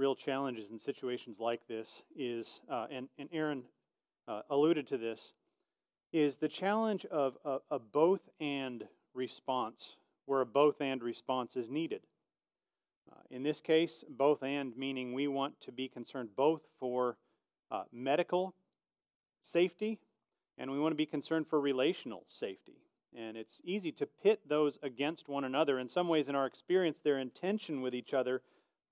real challenges in situations like this is, uh, and, and Aaron uh, alluded to this, is the challenge of a, a both and response, where a both and response is needed. Uh, in this case, both and meaning we want to be concerned both for uh, medical safety and we want to be concerned for relational safety. And it's easy to pit those against one another. In some ways, in our experience, they're in tension with each other.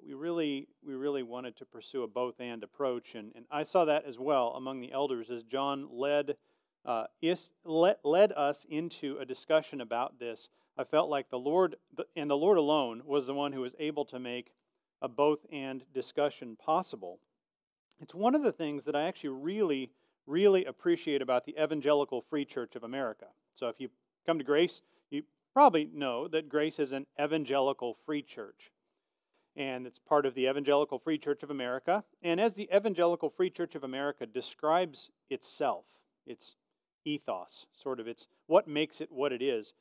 We really, we really wanted to pursue a both and approach. And, and I saw that as well among the elders as John led, uh, is, led, led us into a discussion about this. I felt like the Lord, and the Lord alone, was the one who was able to make a both and discussion possible. It's one of the things that I actually really, really appreciate about the Evangelical Free Church of America. So if you come to Grace, you probably know that Grace is an evangelical free church. And it's part of the Evangelical Free Church of America. And as the Evangelical Free Church of America describes itself, its ethos, sort of its what makes it what it is,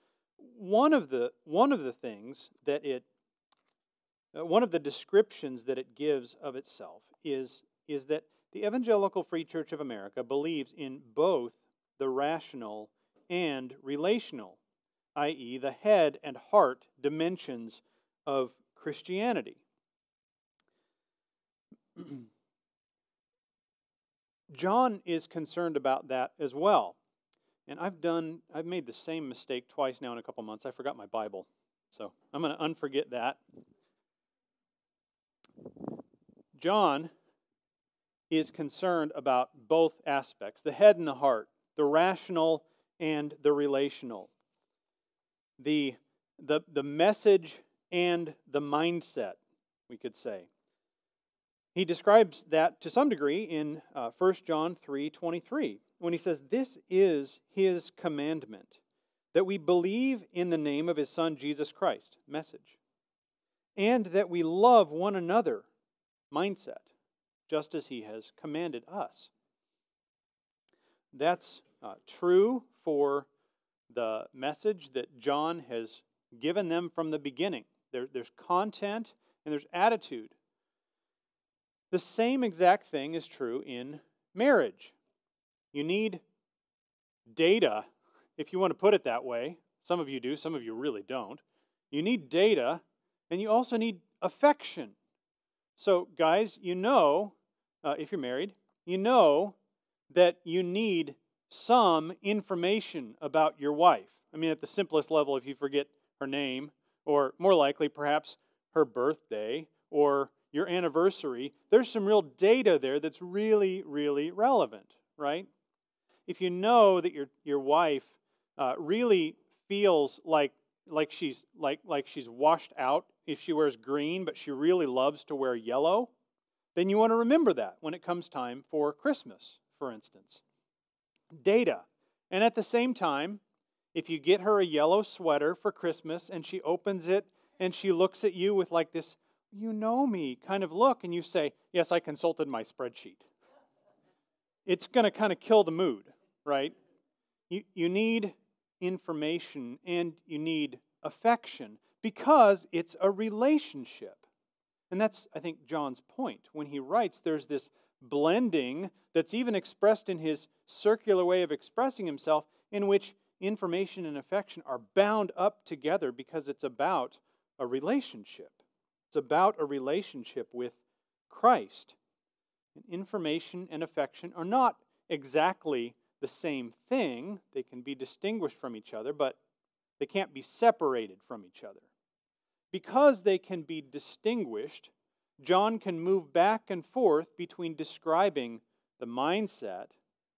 one of the one of the things that it uh, one of the descriptions that it gives of itself is is that the Evangelical Free Church of America believes in both the rational and relational, i.e., the head and heart dimensions of Christianity. John is concerned about that as well. And I've done, I've made the same mistake twice now in a couple months. I forgot my Bible. So I'm going to unforget that. John is concerned about both aspects the head and the heart, the rational and the relational, the, the, the message and the mindset, we could say. He describes that to some degree in uh, 1 John 3:23 when he says, This is his commandment, that we believe in the name of his Son, Jesus Christ, message, and that we love one another, mindset, just as he has commanded us. That's uh, true for the message that John has given them from the beginning. There, there's content and there's attitude. The same exact thing is true in marriage. You need data, if you want to put it that way. Some of you do, some of you really don't. You need data, and you also need affection. So, guys, you know, uh, if you're married, you know that you need some information about your wife. I mean, at the simplest level, if you forget her name, or more likely, perhaps her birthday or your anniversary, there's some real data there that's really, really relevant, right? If you know that your, your wife uh, really feels like, like, she's, like, like she's washed out if she wears green, but she really loves to wear yellow, then you want to remember that when it comes time for Christmas, for instance data. And at the same time, if you get her a yellow sweater for Christmas and she opens it and she looks at you with like this, you know me kind of look, and you say, Yes, I consulted my spreadsheet. It's going to kind of kill the mood, right? You, you need information and you need affection because it's a relationship. And that's, I think, John's point. When he writes, there's this blending that's even expressed in his circular way of expressing himself, in which information and affection are bound up together because it's about a relationship. About a relationship with Christ. Information and affection are not exactly the same thing. They can be distinguished from each other, but they can't be separated from each other. Because they can be distinguished, John can move back and forth between describing the mindset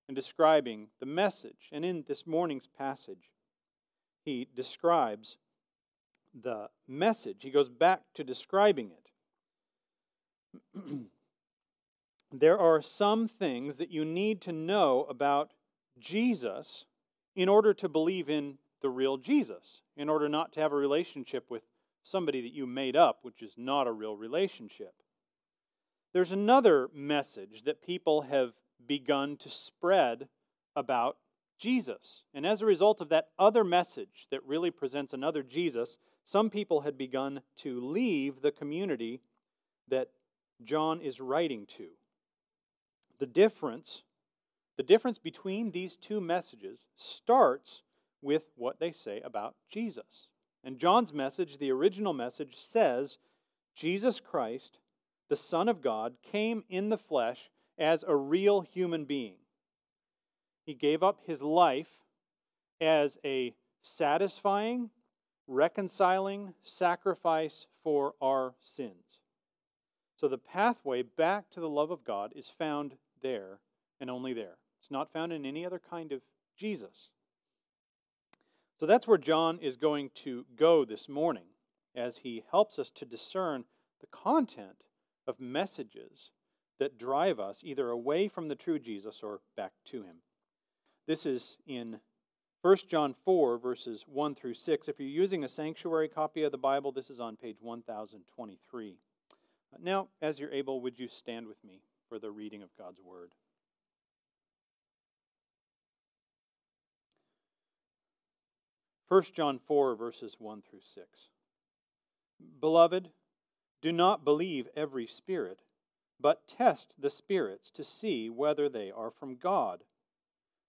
and describing the message. And in this morning's passage, he describes the message. He goes back to describing it. there are some things that you need to know about Jesus in order to believe in the real Jesus, in order not to have a relationship with somebody that you made up, which is not a real relationship. There's another message that people have begun to spread about Jesus. And as a result of that other message that really presents another Jesus, some people had begun to leave the community that John is writing to. The difference, the difference between these two messages starts with what they say about Jesus. And John's message, the original message, says Jesus Christ, the Son of God, came in the flesh as a real human being. He gave up his life as a satisfying, reconciling sacrifice for our sins. So the pathway back to the love of God is found there and only there. It's not found in any other kind of Jesus. So that's where John is going to go this morning as he helps us to discern the content of messages that drive us either away from the true Jesus or back to him. This is in 1 John 4, verses 1 through 6. If you're using a sanctuary copy of the Bible, this is on page 1023. Now, as you're able, would you stand with me for the reading of God's Word? 1 John 4, verses 1 through 6. Beloved, do not believe every spirit, but test the spirits to see whether they are from God.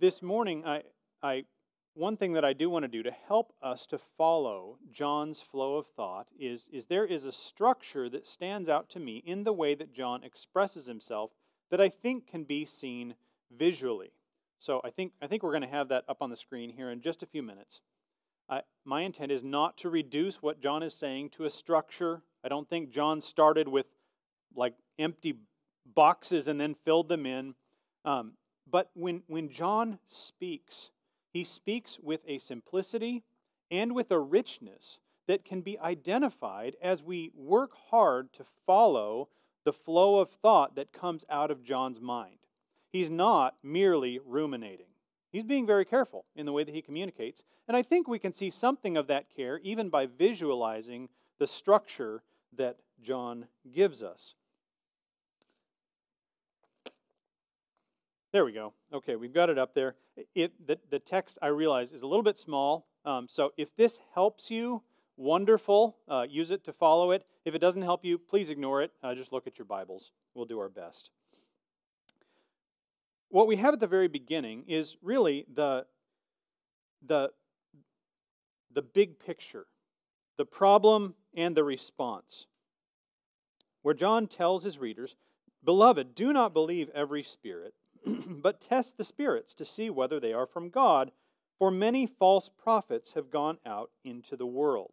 this morning, I, I, one thing that I do want to do to help us to follow John's flow of thought is, is there is a structure that stands out to me in the way that John expresses himself that I think can be seen visually. So I think, I think we're going to have that up on the screen here in just a few minutes. Uh, my intent is not to reduce what John is saying to a structure. I don't think John started with like empty boxes and then filled them in. Um, but when, when John speaks, he speaks with a simplicity and with a richness that can be identified as we work hard to follow the flow of thought that comes out of John's mind. He's not merely ruminating. He's being very careful in the way that he communicates. And I think we can see something of that care even by visualizing the structure that John gives us. There we go. Okay, we've got it up there. It, the, the text, I realize, is a little bit small. Um, so if this helps you, wonderful. Uh, use it to follow it. If it doesn't help you, please ignore it. Uh, just look at your Bibles. We'll do our best what we have at the very beginning is really the, the, the big picture, the problem and the response. Where John tells his readers, Beloved, do not believe every spirit, but test the spirits to see whether they are from God, for many false prophets have gone out into the world.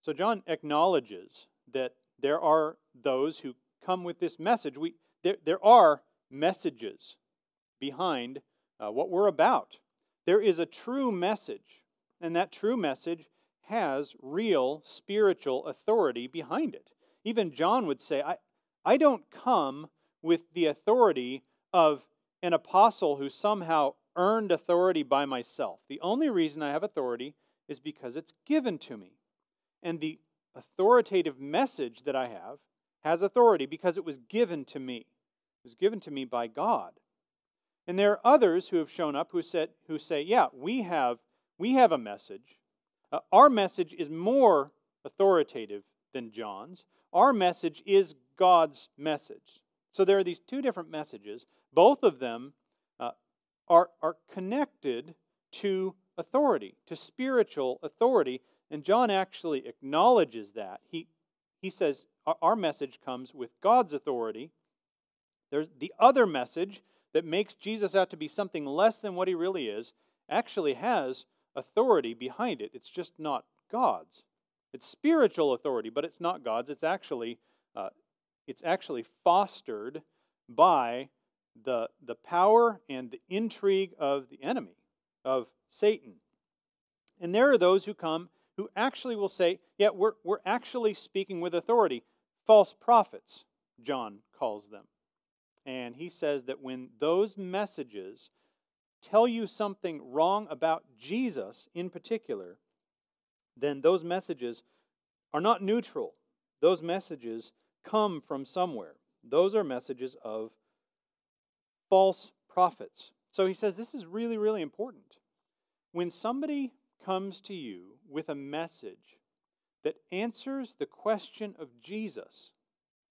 So John acknowledges that there are those who come with this message. We, there, there are messages behind uh, what we're about. There is a true message, and that true message has real spiritual authority behind it. Even John would say, I, I don't come with the authority of an apostle who somehow earned authority by myself. The only reason I have authority is because it's given to me. And the authoritative message that I have has authority because it was given to me It was given to me by God. And there are others who have shown up who said who say, "Yeah, we have we have a message. Uh, our message is more authoritative than John's. Our message is God's message." So there are these two different messages. Both of them uh, are are connected to authority, to spiritual authority, And John actually acknowledges that. He, he says our message comes with God's authority. There's the other message that makes Jesus out to be something less than what he really is actually has authority behind it. It's just not God's. It's spiritual authority, but it's not God's. It's actually uh, it's actually fostered by the the power and the intrigue of the enemy of Satan. And there are those who come who actually will say, "Yeah, we're we're actually speaking with authority." False prophets, John calls them. And he says that when those messages tell you something wrong about Jesus in particular, then those messages are not neutral. Those messages come from somewhere. Those are messages of false prophets. So he says this is really, really important. When somebody comes to you with a message that answers the question of Jesus,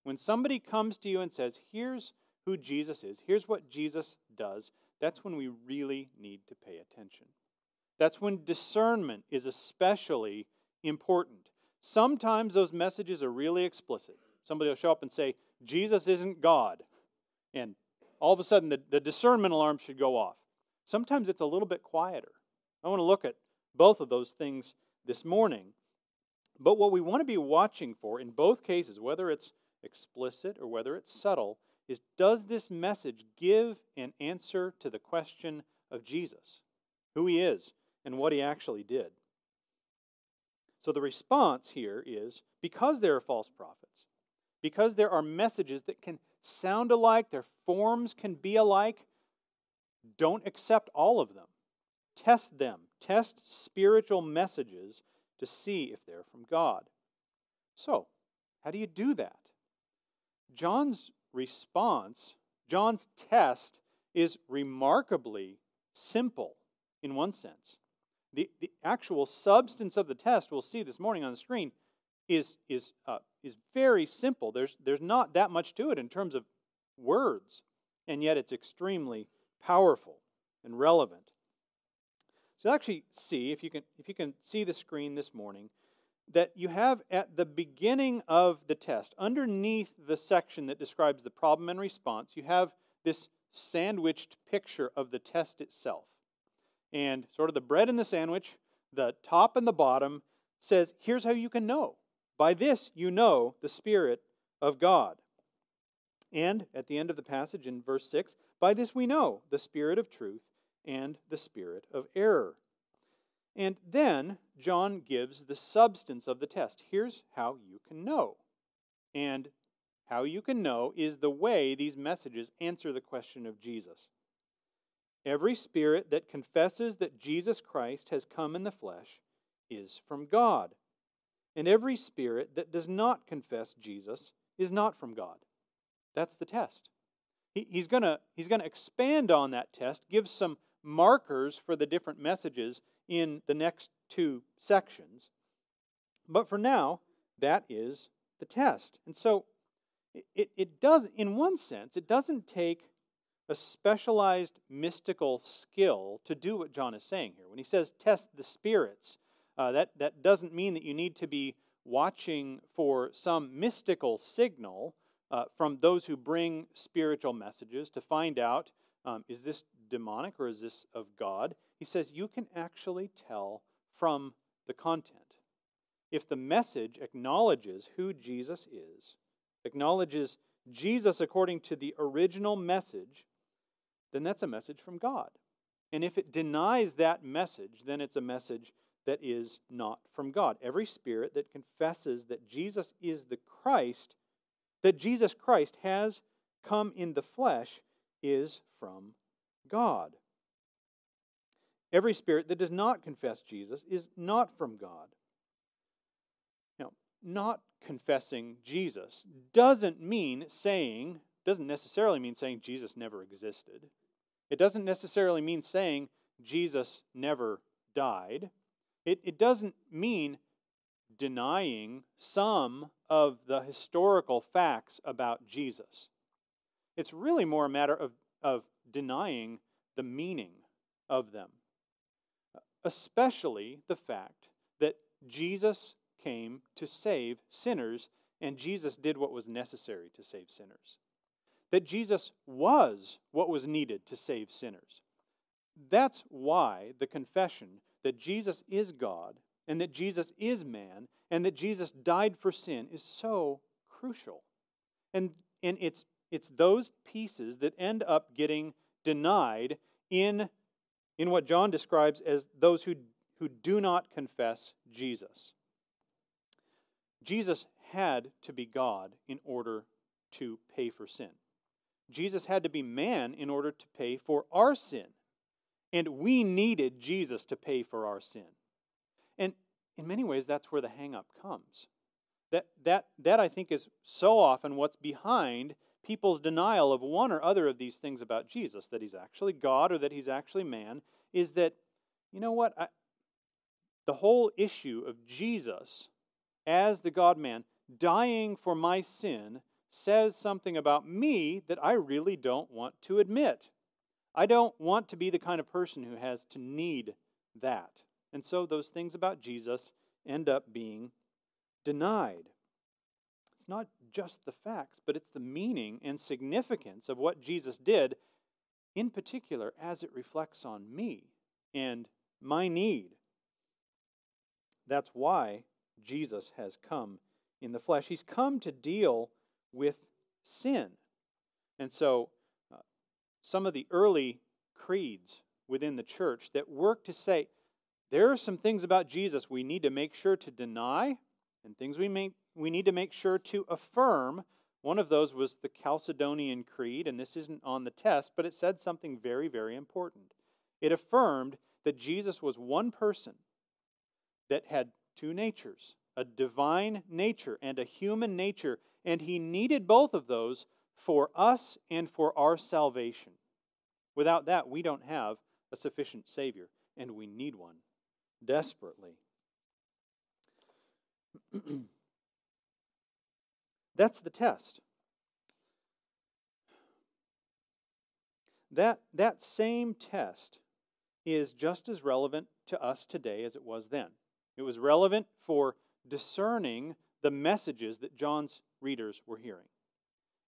when somebody comes to you and says, Here's who Jesus is, here's what Jesus does, that's when we really need to pay attention. That's when discernment is especially important. Sometimes those messages are really explicit. Somebody will show up and say, Jesus isn't God. And all of a sudden, the, the discernment alarm should go off. Sometimes it's a little bit quieter. I want to look at both of those things this morning. But what we want to be watching for in both cases, whether it's explicit or whether it's subtle, is does this message give an answer to the question of Jesus, who he is, and what he actually did? So the response here is because there are false prophets, because there are messages that can sound alike, their forms can be alike, don't accept all of them. Test them. Test spiritual messages to see if they're from God. So, how do you do that? John's response, John's test, is remarkably simple in one sense. The, the actual substance of the test, we'll see this morning on the screen, is, is, uh, is very simple. There's, there's not that much to it in terms of words, and yet it's extremely powerful and relevant. So actually see, if you can, if you can see the screen this morning, that you have at the beginning of the test, underneath the section that describes the problem and response, you have this sandwiched picture of the test itself. And sort of the bread and the sandwich, the top and the bottom, says, here's how you can know. By this you know the Spirit of God. And at the end of the passage in verse 6, by this we know the Spirit of truth and the Spirit of error. And then John gives the substance of the test. Here's how you can know. And how you can know is the way these messages answer the question of Jesus. Every spirit that confesses that Jesus Christ has come in the flesh is from God. And every spirit that does not confess Jesus is not from God. That's the test. He, he's going he's going to expand on that test, give some markers for the different messages in the next two sections. But for now, that is the test. And so it, it does, in one sense, it doesn't take a specialized mystical skill to do what John is saying here. When he says test the spirits, uh, that, that doesn't mean that you need to be watching for some mystical signal uh, from those who bring spiritual messages to find out um, is this demonic or is this of God? He says you can actually tell from the content. If the message acknowledges who Jesus is, acknowledges Jesus according to the original message, then that's a message from God. And if it denies that message, then it's a message that is not from God. Every spirit that confesses that Jesus is the Christ, that Jesus Christ has come in the flesh, is from God. Every spirit that does not confess Jesus is not from God. Now, not confessing Jesus doesn't mean saying, doesn't necessarily mean saying Jesus never existed. It doesn't necessarily mean saying Jesus never died. It, it doesn't mean denying some of the historical facts about Jesus. It's really more a matter of, of denying the meaning of them especially the fact that Jesus came to save sinners, and Jesus did what was necessary to save sinners. That Jesus was what was needed to save sinners. That's why the confession that Jesus is God and that Jesus is man and that Jesus died for sin is so crucial. And, and it's, it's those pieces that end up getting denied in, in what John describes as those who, who do not confess Jesus. Jesus had to be God in order to pay for sin. Jesus had to be man in order to pay for our sin. And we needed Jesus to pay for our sin. And in many ways, that's where the hangup comes. That, that, that, I think, is so often what's behind people's denial of one or other of these things about Jesus that he's actually God or that he's actually man is that, you know what? I, the whole issue of Jesus as the God man dying for my sin says something about me that I really don't want to admit. I don't want to be the kind of person who has to need that. And so those things about Jesus end up being denied. It's not just the facts, but it's the meaning and significance of what Jesus did, in particular as it reflects on me and my need. That's why Jesus has come in the flesh. He's come to deal with sin. And so, some of the early creeds within the church that work to say there are some things about Jesus we need to make sure to deny and things we, make, we need to make sure to affirm. One of those was the Chalcedonian Creed, and this isn't on the test, but it said something very, very important. It affirmed that Jesus was one person that had two natures a divine nature and a human nature, and he needed both of those for us and for our salvation. Without that, we don't have a sufficient Savior, and we need one desperately. That's the test. That, that same test is just as relevant to us today as it was then. It was relevant for discerning the messages that John's readers were hearing.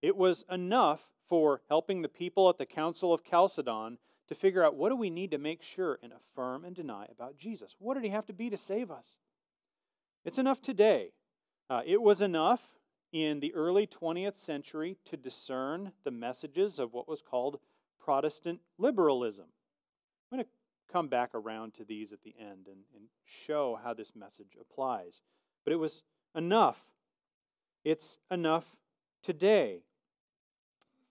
It was enough for helping the people at the Council of Chalcedon to figure out what do we need to make sure and affirm and deny about Jesus? What did he have to be to save us? It's enough today. Uh, it was enough in the early 20th century to discern the messages of what was called Protestant liberalism. I'm going to come back around to these at the end and, and show how this message applies. But it was enough. It's enough today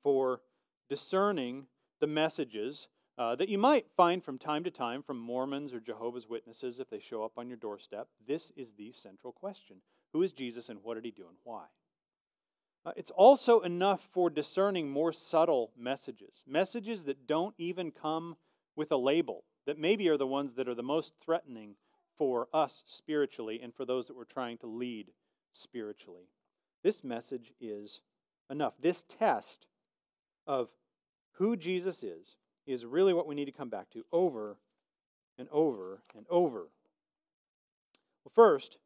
for discerning the messages uh, that you might find from time to time from Mormons or Jehovah's Witnesses if they show up on your doorstep. This is the central question Who is Jesus and what did he do and why? Uh, it's also enough for discerning more subtle messages, messages that don't even come with a label, that maybe are the ones that are the most threatening for us spiritually and for those that we're trying to lead spiritually. This message is enough. This test of who Jesus is is really what we need to come back to over and over and over. Well, first,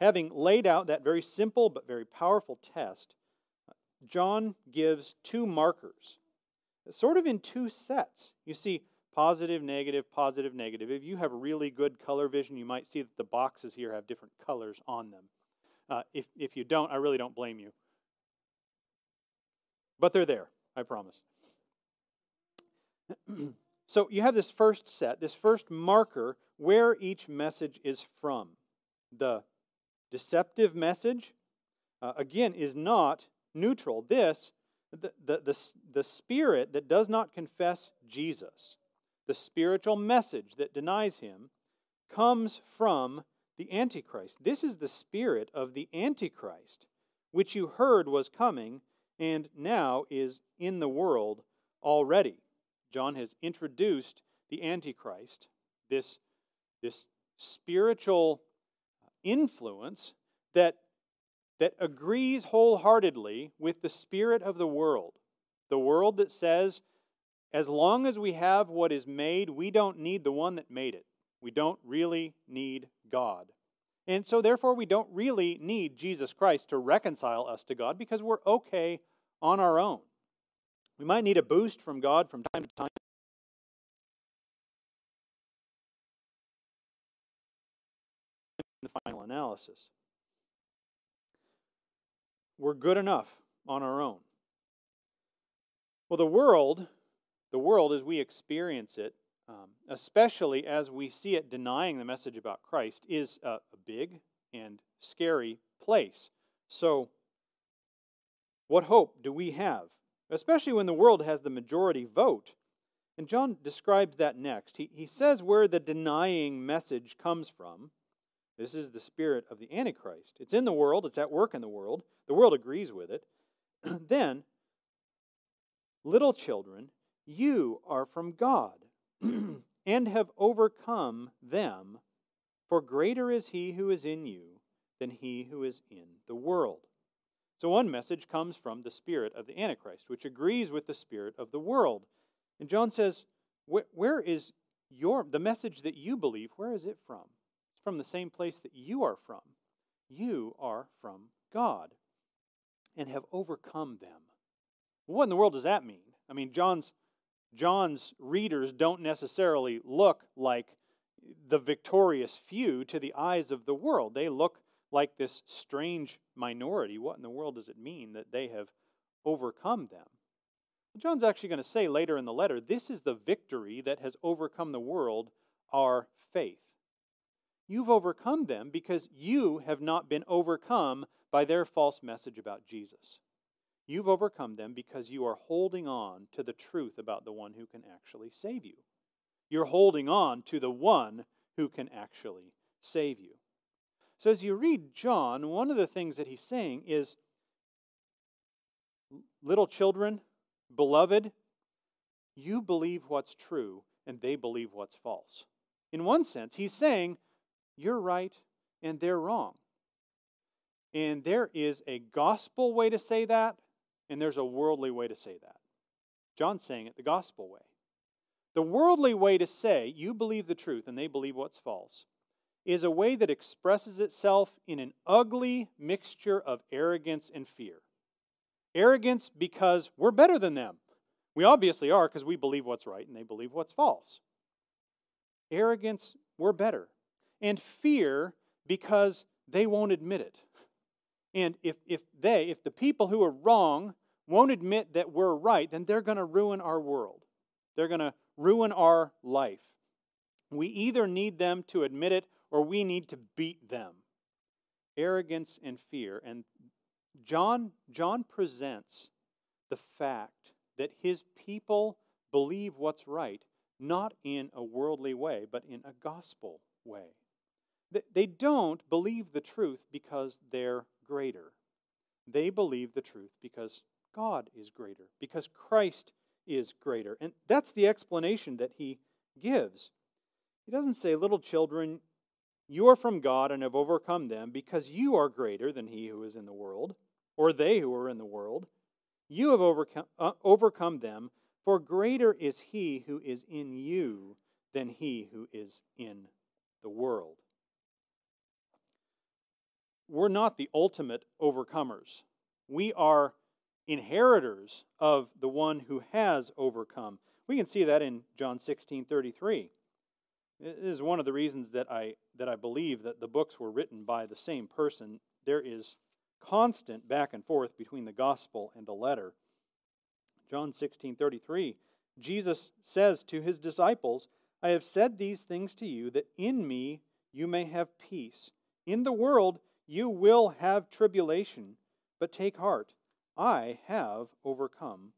having laid out that very simple but very powerful test, John gives two markers, sort of in two sets. You see, positive, negative, positive, negative. If you have really good color vision, you might see that the boxes here have different colors on them. Uh, if, if you don't, I really don't blame you. But they're there, I promise. so you have this first set, this first marker where each message is from. The deceptive message, uh, again, is not neutral. This, the, the, the, the spirit that does not confess Jesus, the spiritual message that denies him, comes from the Antichrist. This is the spirit of the Antichrist, which you heard was coming and now is in the world already. John has introduced the Antichrist, this, this spiritual influence that, that agrees wholeheartedly with the spirit of the world. The world that says, as long as we have what is made, we don't need the one that made it. We don't really need God. And so, therefore, we don't really need Jesus Christ to reconcile us to God because we're okay on our own. We might need a boost from God from time to time. In the final analysis. We're good enough on our own. Well, the world, the world as we experience it, um, especially as we see it denying the message about Christ, is a, a big and scary place. So, what hope do we have? Especially when the world has the majority vote. And John describes that next. He, he says where the denying message comes from. This is the spirit of the Antichrist. It's in the world, it's at work in the world. The world agrees with it. then, little children, you are from God and have overcome them, for greater is he who is in you than he who is in the world. So, one message comes from the spirit of the Antichrist, which agrees with the spirit of the world. And John says, Where is your, the message that you believe, where is it from? It's from the same place that you are from. You are from God and have overcome them. What in the world does that mean? I mean, John's John's readers don't necessarily look like the victorious few to the eyes of the world. They look like this strange minority. What in the world does it mean that they have overcome them? John's actually going to say later in the letter this is the victory that has overcome the world, our faith. You've overcome them because you have not been overcome by their false message about Jesus. You've overcome them because you are holding on to the truth about the one who can actually save you. You're holding on to the one who can actually save you. So, as you read John, one of the things that he's saying is little children, beloved, you believe what's true and they believe what's false. In one sense, he's saying you're right and they're wrong. And there is a gospel way to say that, and there's a worldly way to say that. John's saying it the gospel way. The worldly way to say you believe the truth and they believe what's false is a way that expresses itself in an ugly mixture of arrogance and fear. Arrogance because we're better than them. We obviously are because we believe what's right and they believe what's false. Arrogance, we're better. And fear because they won't admit it. And if, if they, if the people who are wrong won't admit that we're right, then they're going to ruin our world. They're going to ruin our life. We either need them to admit it or we need to beat them. Arrogance and fear. And John, John presents the fact that his people believe what's right, not in a worldly way, but in a gospel way. They don't believe the truth because they're greater. They believe the truth because God is greater, because Christ is greater. And that's the explanation that he gives. He doesn't say, Little children, you are from God and have overcome them because you are greater than he who is in the world, or they who are in the world. You have overcome, uh, overcome them, for greater is he who is in you than he who is in the world we're not the ultimate overcomers. We are inheritors of the one who has overcome. We can see that in John 16 33. This is one of the reasons that I, that I believe that the books were written by the same person. There is constant back and forth between the gospel and the letter. John 16 33, Jesus says to his disciples, I have said these things to you that in me you may have peace. In the world you will have tribulation, but take heart. I have overcome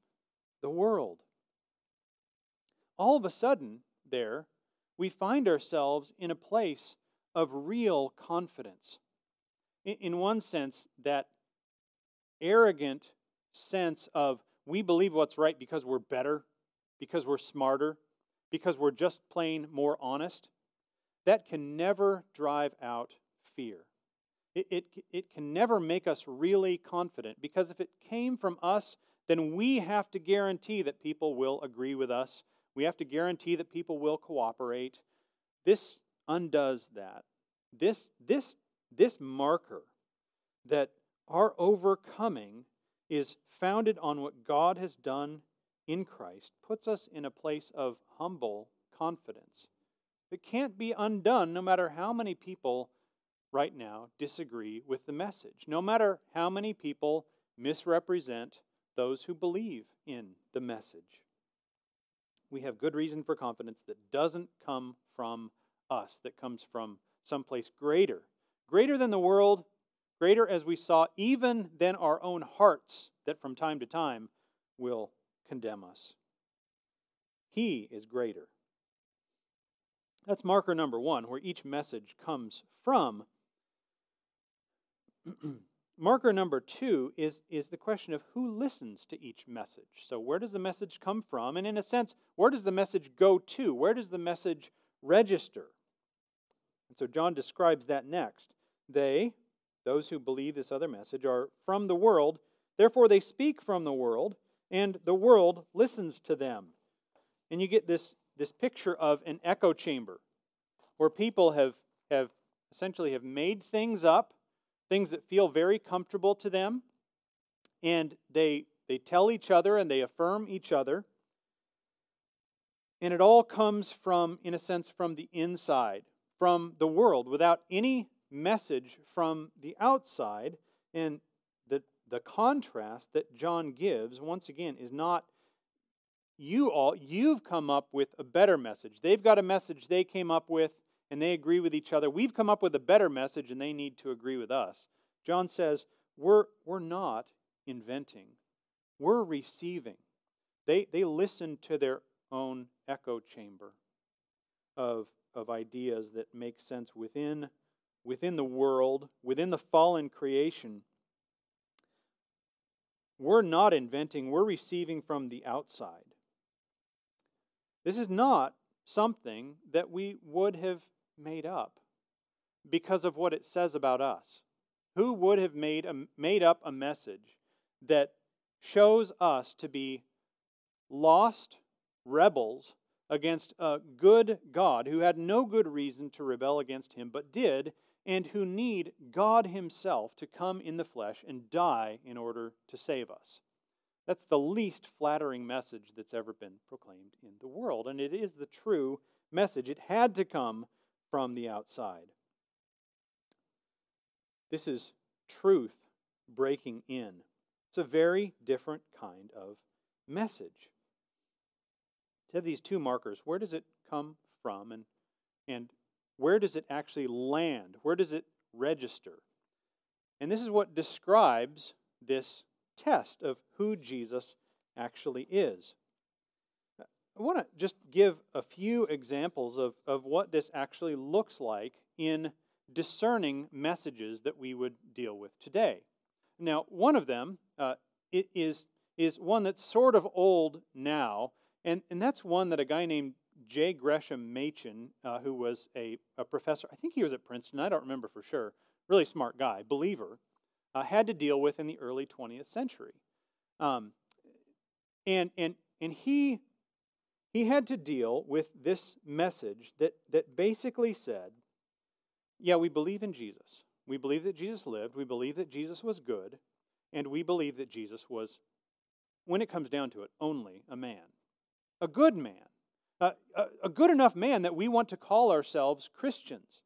the world. All of a sudden, there, we find ourselves in a place of real confidence. In one sense, that arrogant sense of we believe what's right because we're better, because we're smarter, because we're just plain more honest, that can never drive out fear it, it, it can never make us really confident because if it came from us, then we have to guarantee that people will agree with us. We have to guarantee that people will cooperate. This undoes that. This, this this marker that our overcoming is founded on what God has done in Christ puts us in a place of humble confidence. It can't be undone no matter how many people right now disagree with the message, no matter how many people misrepresent those who believe in the message. We have good reason for confidence that doesn't come from us, that comes from someplace greater, greater than the world, greater as we saw, even than our own hearts that from time to time will condemn us. He is greater. That's marker number one, where each message comes from. marker number two is, is the question of who listens to each message. So, where does the message come from? And in a sense, where does the message go to? Where does the message register? And so, John describes that next. They, those who believe this other message, are from the world, therefore they speak from the world and the world listens to them. And you get this, this picture of an echo chamber where people have, have essentially have made things up, things that feel very comfortable to them, and they, they tell each other and they affirm each other. And it all comes from, in a sense, from the inside, from the world, without any message from the outside. And the the contrast that John gives, once again, is not you all, you've come up with a better message. They've got a message they came up with and they agree with each other. We've come up with a better message and they need to agree with us. John says, we're, we're not inventing, we're receiving. They, they listen to their own echo chamber of, of ideas that make sense within, within the world, within the fallen creation we're not inventing, we're receiving from the outside. This is not something that we would have made up because of what it says about us. Who would have made, a, made up a message that shows us to be lost rebels against a good God who had no good reason to rebel against him, but did and who need God Himself to come in the flesh and die in order to save us. That's the least flattering message that's ever been proclaimed in the world, and it is the true message. It had to come from the outside. This is truth breaking in. It's a very different kind of message. To have these two markers, where does it come from and, and where does it actually land? Where does it register? And this is what describes this test of who Jesus actually is. I want to just give a few examples of, of what this actually looks like in discerning messages that we would deal with today. Now, one of them uh, is, is one that's sort of old now, and, and that's one that a guy named J. Gresham Machen, uh, who was a, a, professor, I think he was at Princeton, I don't remember for sure, really smart guy, believer, uh, had to deal with in the early 20th century. Um, and, and, and he, he had to deal with this message that, that basically said, yeah, we believe in Jesus. We believe that Jesus lived. We believe that Jesus was good. And we believe that Jesus was, when it comes down to it, only a man. A good man a, a good enough man that we want to call ourselves Christians.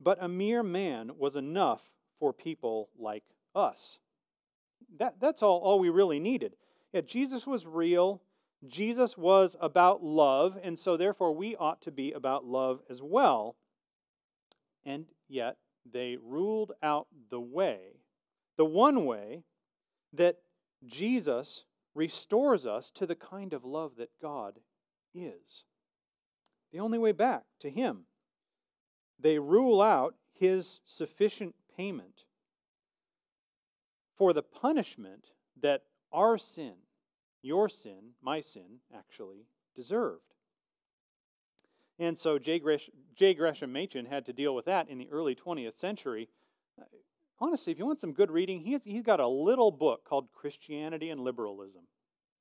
But a mere man was enough for people like us. That, that's all, all we really needed. Yeah, Jesus was real. Jesus was about love, and so therefore we ought to be about love as well. And yet they ruled out the way, the one way that Jesus restores us to the kind of love that God is. The only way back to Him. They rule out His sufficient payment for the punishment that our sin, your sin, my sin, actually deserved. And so J. Gresham, J. Gresham Machen had to deal with that in the early 20th century. Uh, honestly, if you want some good reading, he's got a little book called Christianity and Liberalism.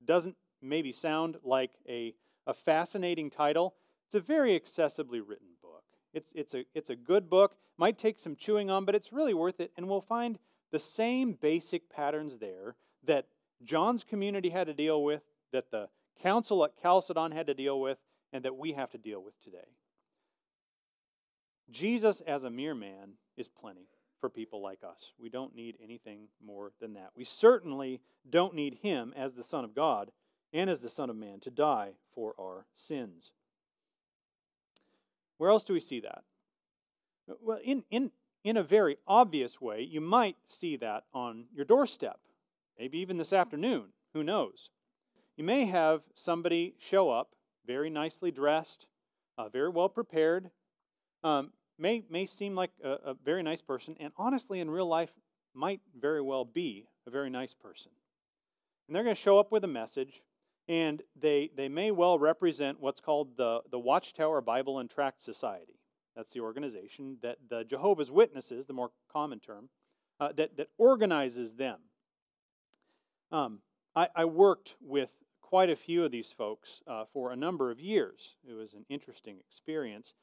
Doesn't maybe sound like a a fascinating title. It's a very accessibly written book. It's, it's, a, it's a good book. might take some chewing on, but it's really worth it. And we'll find the same basic patterns there that John's community had to deal with, that the council at Chalcedon had to deal with, and that we have to deal with today. Jesus as a mere man is plenty for people like us. We don't need anything more than that. We certainly don't need him as the Son of God and as the Son of Man to die for our sins. Where else do we see that? Well, in, in, in a very obvious way, you might see that on your doorstep, maybe even this afternoon. Who knows? You may have somebody show up very nicely dressed, uh, very well prepared, um, may, may seem like a, a very nice person, and honestly, in real life, might very well be a very nice person. And they're going to show up with a message, and they, they may well represent what's called the, the Watchtower Bible and Tract Society. That's the organization that the Jehovah's Witnesses, the more common term, uh, that, that organizes them. Um, I, I, worked with quite a few of these folks uh, for a number of years. It was an interesting experience.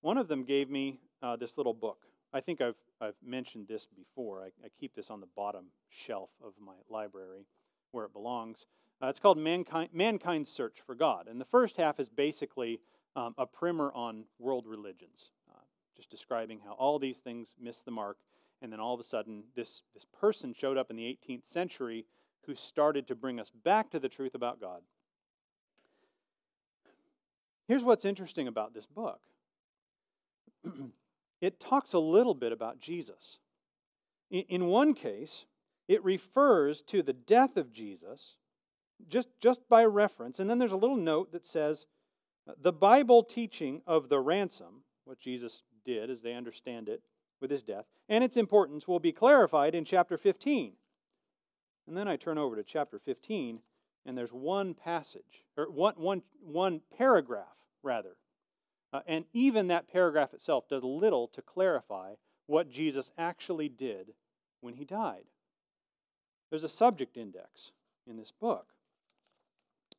One of them gave me uh, this little book. I think I've, I've mentioned this before. I, I, keep this on the bottom shelf of my library where it belongs. Uh, it's called Mankind, Mankind's Search for God. And the first half is basically um, a primer on world religions, uh, just describing how all these things miss the mark. And then all of a sudden, this, this person showed up in the 18th century who started to bring us back to the truth about God. Here's what's interesting about this book it talks a little bit about Jesus. In one case, it refers to the death of Jesus just, just by reference. And then there's a little note that says, uh, the Bible teaching of the ransom, what Jesus did as they understand it with his death, and its importance will be clarified in chapter 15. And then I turn over to chapter 15, and there's one passage, or one, one, one paragraph, rather. Uh, and even that paragraph itself does little to clarify what Jesus actually did when he died. There's a subject index in this book.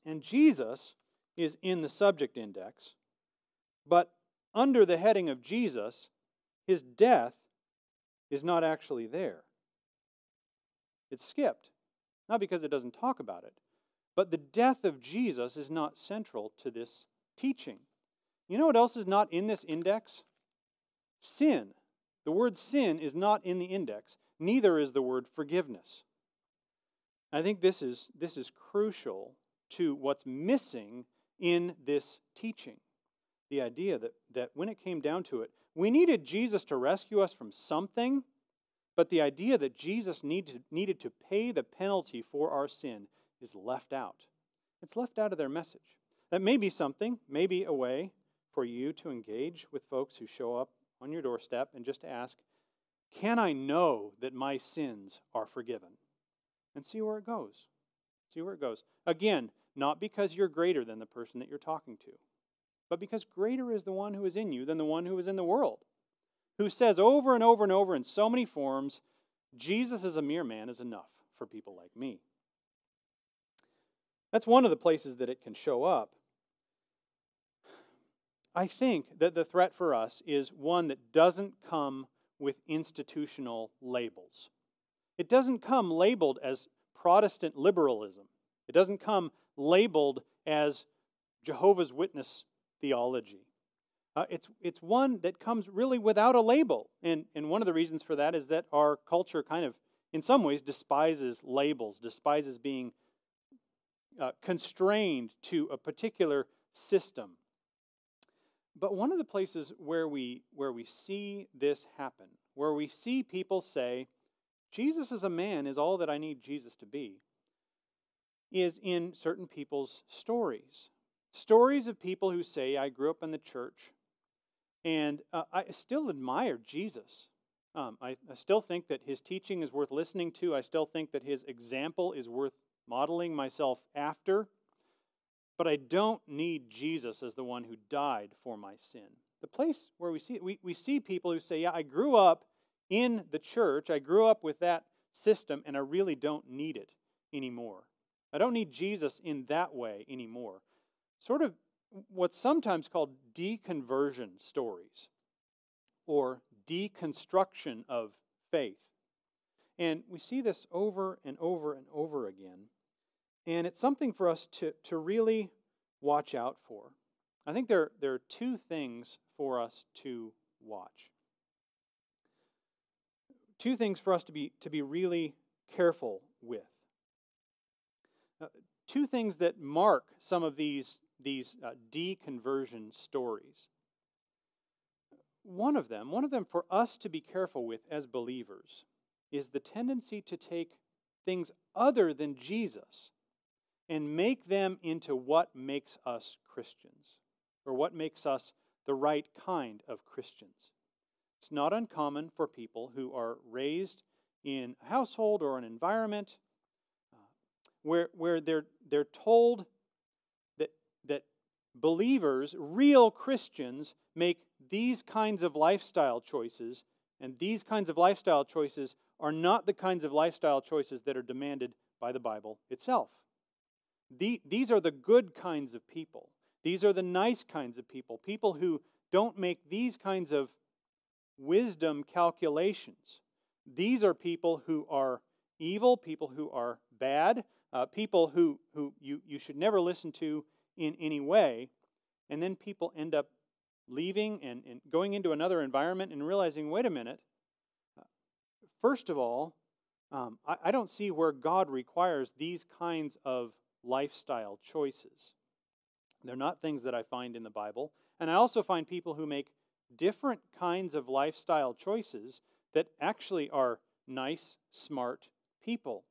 And Jesus is in the subject index, but under the heading of Jesus, his death is not actually there. It's skipped. Not because it doesn't talk about it, but the death of Jesus is not central to this teaching. You know what else is not in this index? Sin. The word sin is not in the index, neither is the word forgiveness. I think this is, this is crucial to what's missing in this teaching. The idea that, that when it came down to it, we needed Jesus to rescue us from something, but the idea that Jesus needed, needed to pay the penalty for our sin is left out. It's left out of their message. That may be something, maybe a way for you to engage with folks who show up on your doorstep and just ask, Can I know that my sins are forgiven? And see where it goes. See where it goes. Again, not because you're greater than the person that you're talking to, but because greater is the one who is in you than the one who is in the world, who says over and over and over in so many forms, Jesus as a mere man is enough for people like me. That's one of the places that it can show up. I think that the threat for us is one that doesn't come with institutional labels. It doesn't come labeled as Protestant liberalism. It doesn't come labeled as Jehovah's Witness theology. Uh, it's, it's one that comes really without a label. And, and one of the reasons for that is that our culture kind of, in some ways, despises labels, despises being uh, constrained to a particular system. But one of the places where we, where we see this happen, where we see people say, Jesus as a man is all that I need Jesus to be, is in certain people's stories. Stories of people who say, I grew up in the church, and uh, I still admire Jesus. Um, I, I still think that his teaching is worth listening to. I still think that his example is worth modeling myself after. But I don't need Jesus as the one who died for my sin. The place where we see we, we see people who say, Yeah, I grew up in the church, I grew up with that system, and I really don't need it anymore. I don't need Jesus in that way anymore. Sort of what's sometimes called deconversion stories or deconstruction of faith. And we see this over and over and over again. And it's something for us to, to really watch out for. I think there, there are two things for us to watch. Two things for us to be, to be really careful with. Uh, two things that mark some of these, these uh, deconversion stories. One of them, one of them for us to be careful with as believers, is the tendency to take things other than Jesus and make them into what makes us Christians or what makes us the right kind of Christians. It's not uncommon for people who are raised in a household or an environment uh, where, where they're, they're told believers, real Christians, make these kinds of lifestyle choices, and these kinds of lifestyle choices are not the kinds of lifestyle choices that are demanded by the Bible itself. The, these are the good kinds of people. These are the nice kinds of people, people who don't make these kinds of wisdom calculations. These are people who are evil, people who are bad, uh, people who, who you, you should never listen to in any way. And then people end up leaving and, and going into another environment and realizing wait a minute, first of all, um, I, I don't see where God requires these kinds of lifestyle choices. They're not things that I find in the Bible. And I also find people who make different kinds of lifestyle choices that actually are nice, smart people.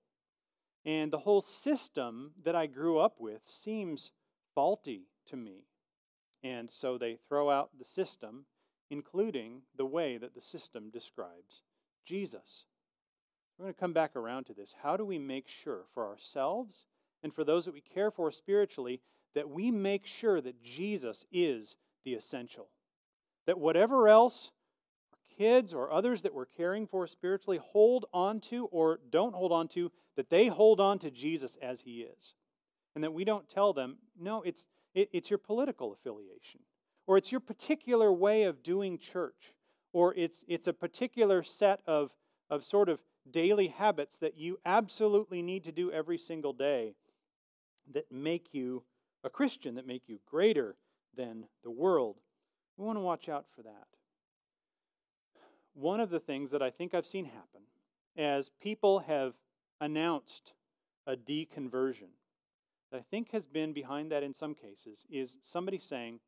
And the whole system that I grew up with seems faulty to me. And so they throw out the system, including the way that the system describes Jesus. We're going to come back around to this. How do we make sure for ourselves and for those that we care for spiritually that we make sure that Jesus is the essential? That whatever else kids or others that we're caring for spiritually hold on to or don't hold on to, that they hold on to Jesus as he is. And that we don't tell them, no, it's, it, it's your political affiliation, or it's your particular way of doing church, or it's, it's a particular set of, of sort of daily habits that you absolutely need to do every single day that make you a Christian, that make you greater than the world. We want to watch out for that. One of the things that I think I've seen happen as people have announced a deconversion, that I think has been behind that in some cases, is somebody saying,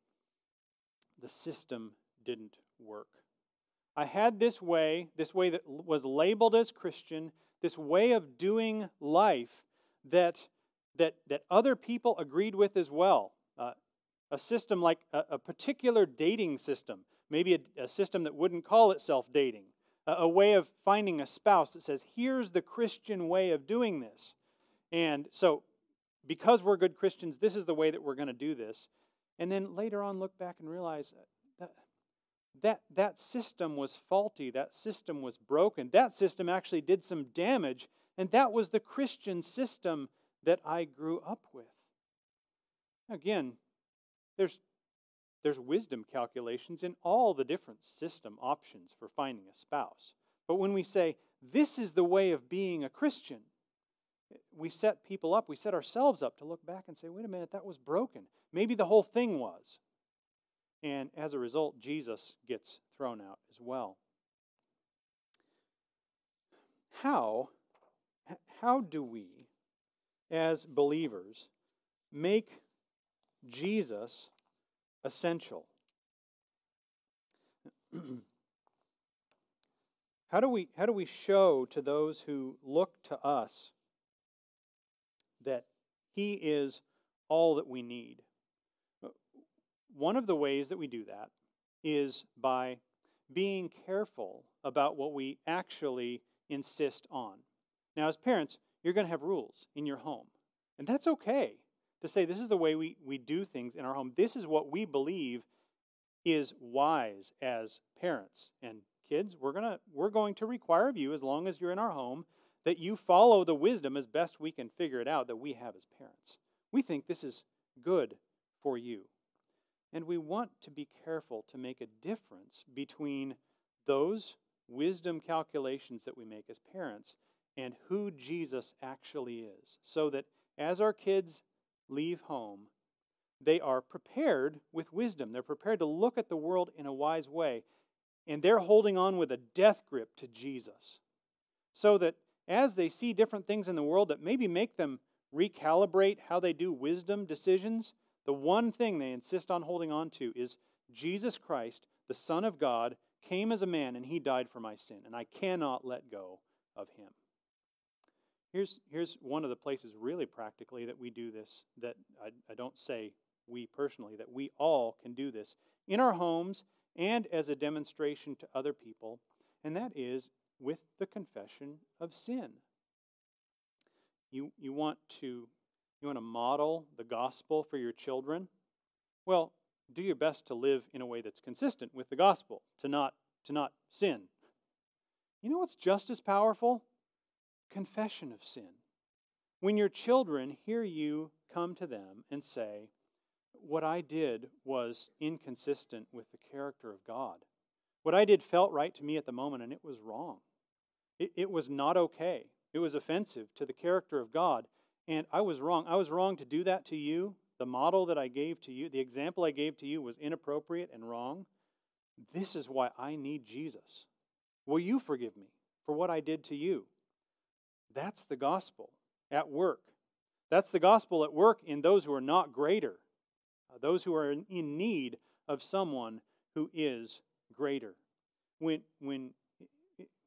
the system didn't work. I had this way, this way that was labeled as Christian, this way of doing life that, that, that other people agreed with as well. Uh, a system like a, a, particular dating system, maybe a, a, system that wouldn't call itself dating, a, a way of finding a spouse that says, here's the Christian way of doing this. And so, because we're good Christians, this is the way that we're going to do this. And then later on, look back and realize that, that system was faulty. That system was broken. That system actually did some damage. And that was the Christian system that I grew up with. Again, there's, there's wisdom calculations in all the different system options for finding a spouse. But when we say, this is the way of being a Christian, we set people up, we set ourselves up to look back and say, wait a minute, that was broken. Maybe the whole thing was. And as a result, Jesus gets thrown out as well. How, how do we, as believers, make Jesus essential? how, do we, how do we show to those who look to us He is all that we need? One of the ways that we do that is by being careful about what we actually insist on. Now, as parents, you're going to have rules in your home, and that's okay to say this is the way we, we do things in our home. This is what we believe is wise as parents. And kids, we're, gonna, we're going to require of you, as long as you're in our home, that you follow the wisdom as best we can figure it out that we have as parents. We think this is good for you. And we want to be careful to make a difference between those wisdom calculations that we make as parents and who Jesus actually is, so that as our kids leave home, they are prepared with wisdom. They're prepared to look at the world in a wise way, and they're holding on with a death grip to Jesus. So that as they see different things in the world that maybe make them recalibrate how they do wisdom decisions, the one thing they insist on holding on to is Jesus Christ, the Son of God, came as a man and he died for my sin, and I cannot let go of him. Here's, here's one of the places, really practically, that we do this, that I, I don't say we personally, that we all can do this in our homes and as a demonstration to other people, and that is with the confession of sin. You, you want to you want to model the gospel for your children? Well, do your best to live in a way that's consistent with the gospel, to not to not sin. You know what's just as powerful? Confession of sin. When your children hear you come to them and say, What I did was inconsistent with the character of God. What I did felt right to me at the moment, and it was wrong. It, it was not okay. It was offensive to the character of God. And I was wrong. I was wrong to do that to you. The model that I gave to you, the example I gave to you was inappropriate and wrong. This is why I need Jesus. Will you forgive me for what I did to you? That's the gospel at work. That's the gospel at work in those who are not greater, uh, those who are in need of someone who is greater. When, when,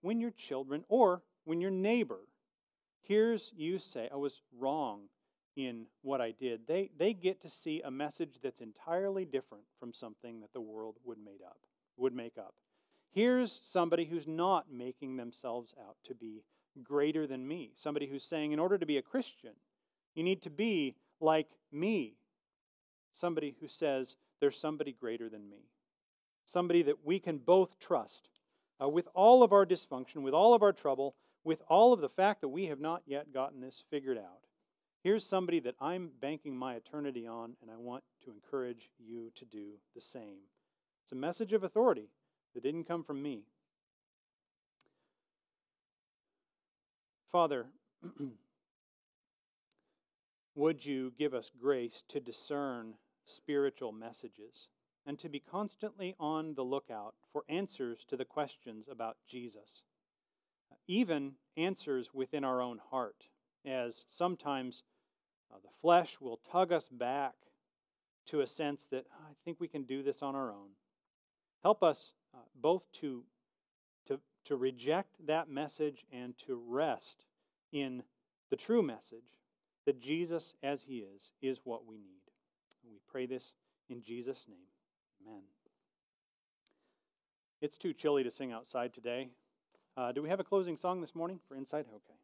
when your children or when your neighbor hears you say, I was wrong in what I did, they, they get to see a message that's entirely different from something that the world would made up, would make up. Here's somebody who's not making themselves out to be greater than me. Somebody who's saying, in order to be a Christian, you need to be like me. Somebody who says, there's somebody greater than me. Somebody that we can both trust uh, with all of our dysfunction, with all of our trouble, with all of the fact that we have not yet gotten this figured out. Here's somebody that I'm banking my eternity on, and I want to encourage you to do the same. It's a message of authority that didn't come from me. Father, would you give us grace to discern spiritual messages? And to be constantly on the lookout for answers to the questions about Jesus, even answers within our own heart, as sometimes uh, the flesh will tug us back to a sense that oh, I think we can do this on our own. Help us uh, both to, to, to reject that message and to rest in the true message that Jesus, as He is, is what we need. We pray this in Jesus' name. Amen. It's too chilly to sing outside today. Uh, do we have a closing song this morning for Inside? Okay.